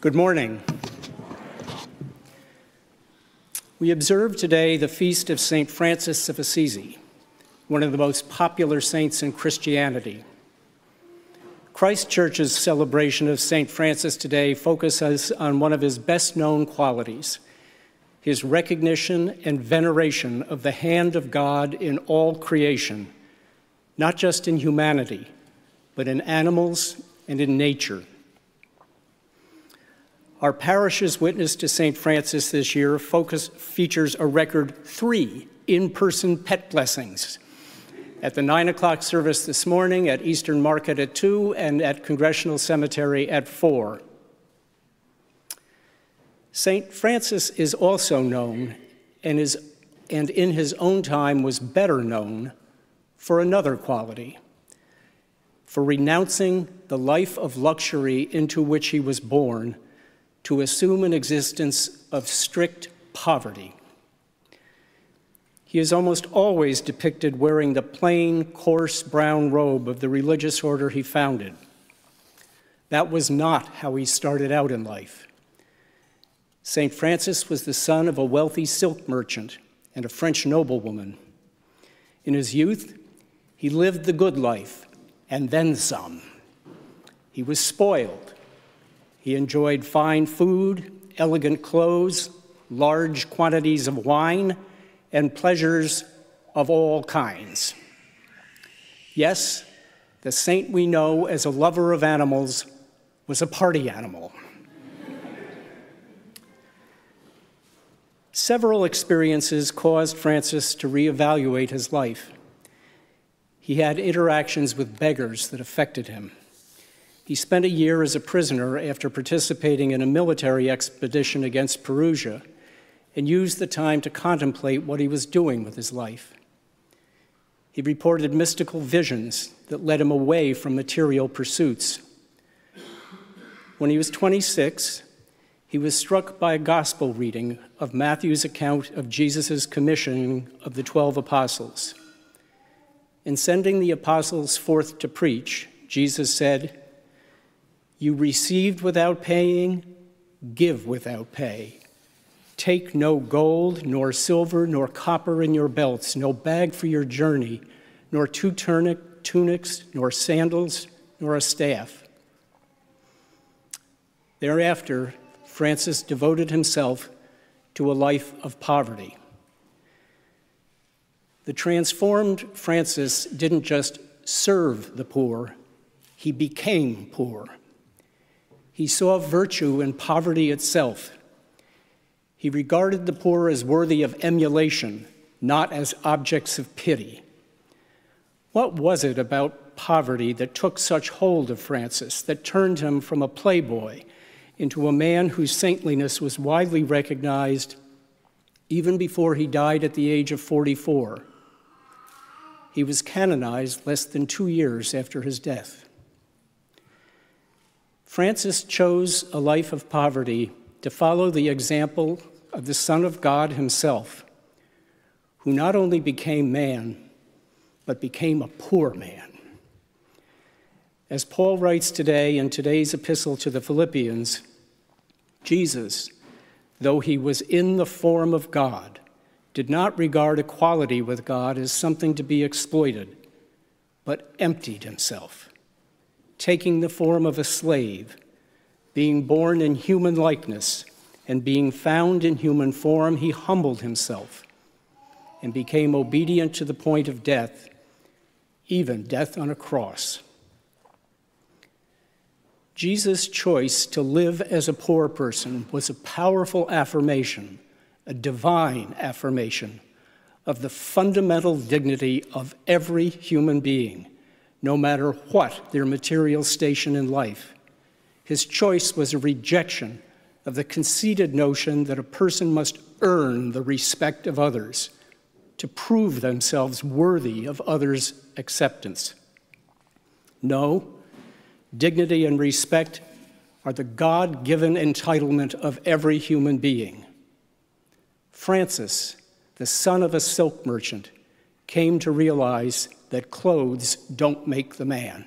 Good morning. We observe today the feast of St. Francis of Assisi, one of the most popular saints in Christianity. Christ Church's celebration of St. Francis today focuses on one of his best known qualities his recognition and veneration of the hand of God in all creation, not just in humanity, but in animals and in nature. Our parish's witness to St. Francis this year focus, features a record three in person pet blessings at the 9 o'clock service this morning, at Eastern Market at 2, and at Congressional Cemetery at 4. St. Francis is also known and, is, and in his own time was better known for another quality for renouncing the life of luxury into which he was born to assume an existence of strict poverty. He is almost always depicted wearing the plain, coarse brown robe of the religious order he founded. That was not how he started out in life. St. Francis was the son of a wealthy silk merchant and a French noblewoman. In his youth, he lived the good life and then some. He was spoiled he enjoyed fine food, elegant clothes, large quantities of wine, and pleasures of all kinds. Yes, the saint we know as a lover of animals was a party animal. Several experiences caused Francis to reevaluate his life. He had interactions with beggars that affected him. He spent a year as a prisoner after participating in a military expedition against Perugia and used the time to contemplate what he was doing with his life. He reported mystical visions that led him away from material pursuits. When he was 26, he was struck by a gospel reading of Matthew's account of Jesus' commissioning of the 12 apostles. In sending the apostles forth to preach, Jesus said, you received without paying, give without pay. Take no gold, nor silver, nor copper in your belts, no bag for your journey, nor two tunic, tunics, nor sandals, nor a staff. Thereafter, Francis devoted himself to a life of poverty. The transformed Francis didn't just serve the poor, he became poor. He saw virtue in poverty itself. He regarded the poor as worthy of emulation, not as objects of pity. What was it about poverty that took such hold of Francis, that turned him from a playboy into a man whose saintliness was widely recognized even before he died at the age of 44? He was canonized less than two years after his death. Francis chose a life of poverty to follow the example of the Son of God himself, who not only became man, but became a poor man. As Paul writes today in today's epistle to the Philippians, Jesus, though he was in the form of God, did not regard equality with God as something to be exploited, but emptied himself taking the form of a slave, being born in human likeness, and being found in human form, he humbled himself and became obedient to the point of death, even death on a cross. Jesus' choice to live as a poor person was a powerful affirmation, a divine affirmation of the fundamental dignity of every human being no matter what their material station in life. His choice was a rejection of the conceited notion that a person must earn the respect of others to prove themselves worthy of others' acceptance. No, dignity and respect are the God given entitlement of every human being. Francis, the son of a silk merchant, came to realize that clothes don't make the man.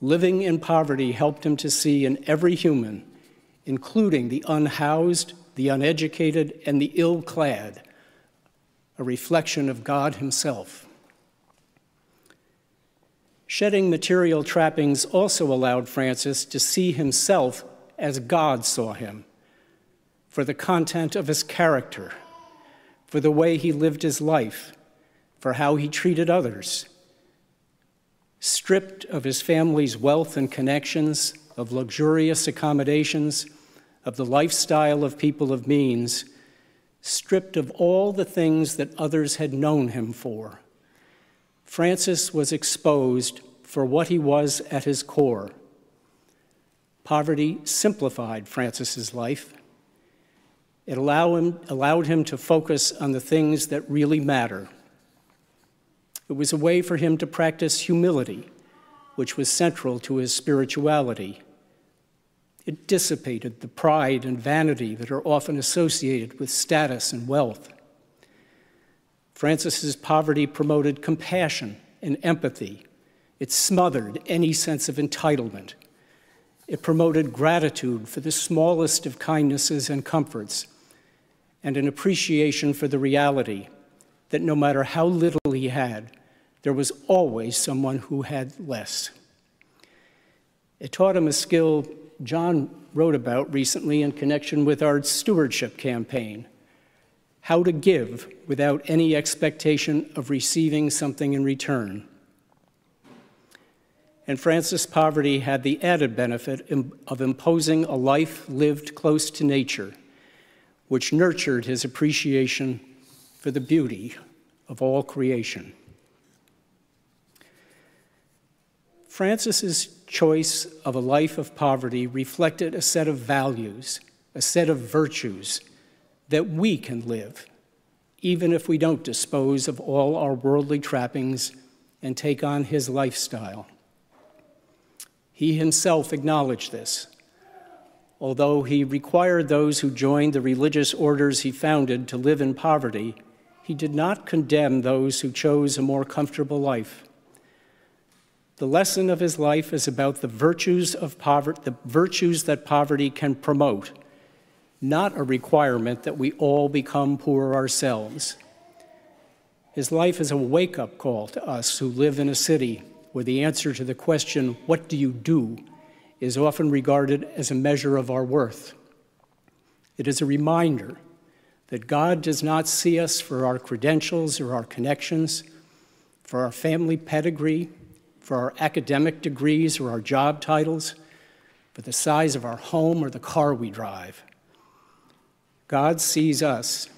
Living in poverty helped him to see in every human, including the unhoused, the uneducated, and the ill clad, a reflection of God Himself. Shedding material trappings also allowed Francis to see himself as God saw him, for the content of his character, for the way he lived his life, for how he treated others stripped of his family's wealth and connections, of luxurious accommodations, of the lifestyle of people of means, stripped of all the things that others had known him for. Francis was exposed for what he was at his core. Poverty simplified Francis's life. It allowed him, allowed him to focus on the things that really matter it was a way for him to practice humility, which was central to his spirituality. It dissipated the pride and vanity that are often associated with status and wealth. Francis's poverty promoted compassion and empathy. It smothered any sense of entitlement. It promoted gratitude for the smallest of kindnesses and comforts, and an appreciation for the reality that no matter how little had, there was always someone who had less. It taught him a skill John wrote about recently in connection with our stewardship campaign how to give without any expectation of receiving something in return. And Francis Poverty had the added benefit of imposing a life lived close to nature, which nurtured his appreciation for the beauty of all creation. Francis's choice of a life of poverty reflected a set of values, a set of virtues that we can live, even if we don't dispose of all our worldly trappings and take on his lifestyle. He himself acknowledged this. Although he required those who joined the religious orders he founded to live in poverty, he did not condemn those who chose a more comfortable life. The lesson of his life is about the virtues of poverty, the virtues that poverty can promote, not a requirement that we all become poor ourselves. His life is a wake up call to us who live in a city where the answer to the question, What do you do? is often regarded as a measure of our worth. It is a reminder that God does not see us for our credentials or our connections, for our family pedigree, for our academic degrees or our job titles, for the size of our home or the car we drive. God sees us,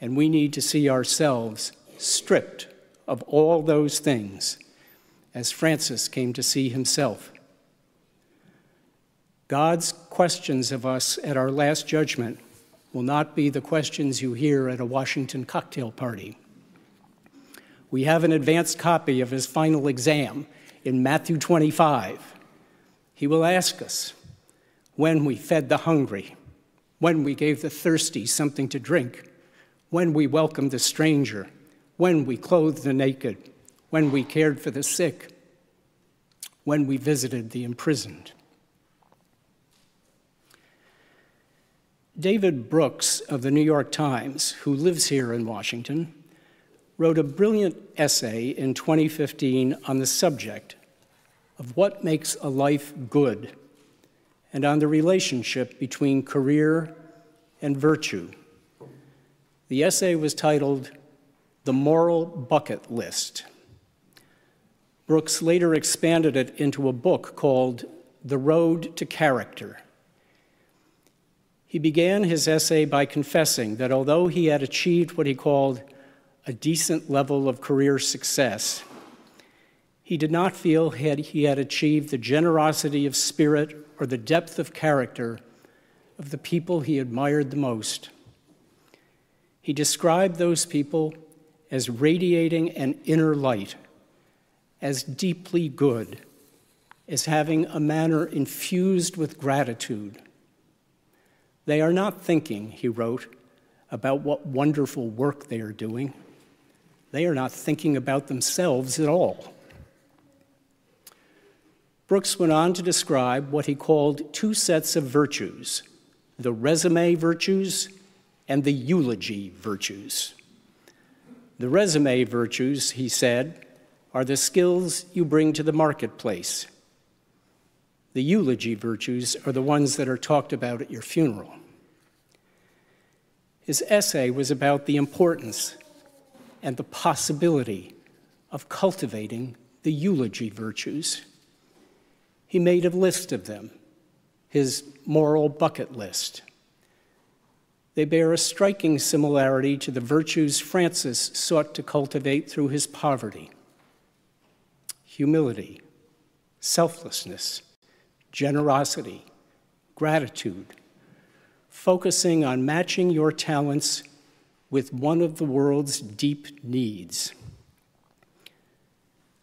and we need to see ourselves stripped of all those things, as Francis came to see himself. God's questions of us at our last judgment will not be the questions you hear at a Washington cocktail party. We have an advanced copy of his final exam in Matthew 25. He will ask us when we fed the hungry, when we gave the thirsty something to drink, when we welcomed the stranger, when we clothed the naked, when we cared for the sick, when we visited the imprisoned. David Brooks of the New York Times, who lives here in Washington, wrote a brilliant essay in 2015 on the subject of what makes a life good and on the relationship between career and virtue. The essay was titled The Moral Bucket List. Brooks later expanded it into a book called The Road to Character. He began his essay by confessing that although he had achieved what he called a decent level of career success, he did not feel he had achieved the generosity of spirit or the depth of character of the people he admired the most. He described those people as radiating an inner light, as deeply good, as having a manner infused with gratitude. They are not thinking, he wrote, about what wonderful work they are doing. They are not thinking about themselves at all. Brooks went on to describe what he called two sets of virtues the resume virtues and the eulogy virtues. The resume virtues, he said, are the skills you bring to the marketplace. The eulogy virtues are the ones that are talked about at your funeral. His essay was about the importance and the possibility of cultivating the eulogy virtues. He made a list of them, his moral bucket list. They bear a striking similarity to the virtues Francis sought to cultivate through his poverty humility, selflessness, generosity, gratitude, focusing on matching your talents with one of the world's deep needs.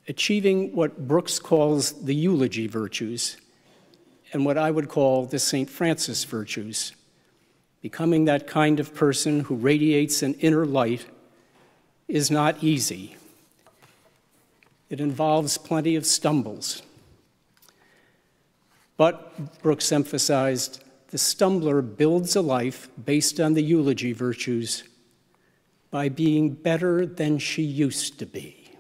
Achieving what Brooks calls the eulogy virtues and what I would call the St. Francis virtues Becoming that kind of person who radiates an inner light is not easy. It involves plenty of stumbles. But, Brooks emphasized, the stumbler builds a life based on the eulogy virtues by being better than she used to be.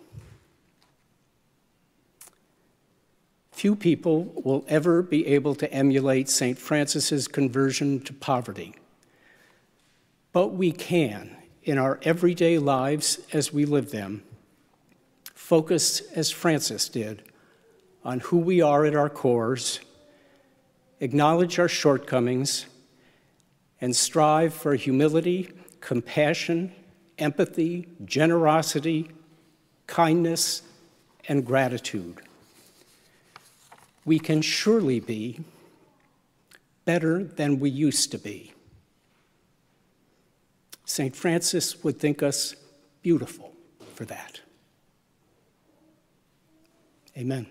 Few people will ever be able to emulate St. Francis's conversion to poverty. But we can, in our everyday lives as we live them, focus as Francis did on who we are at our cores, acknowledge our shortcomings, and strive for humility, compassion, empathy, generosity, kindness, and gratitude. We can surely be better than we used to be. St. Francis would think us beautiful for that. Amen.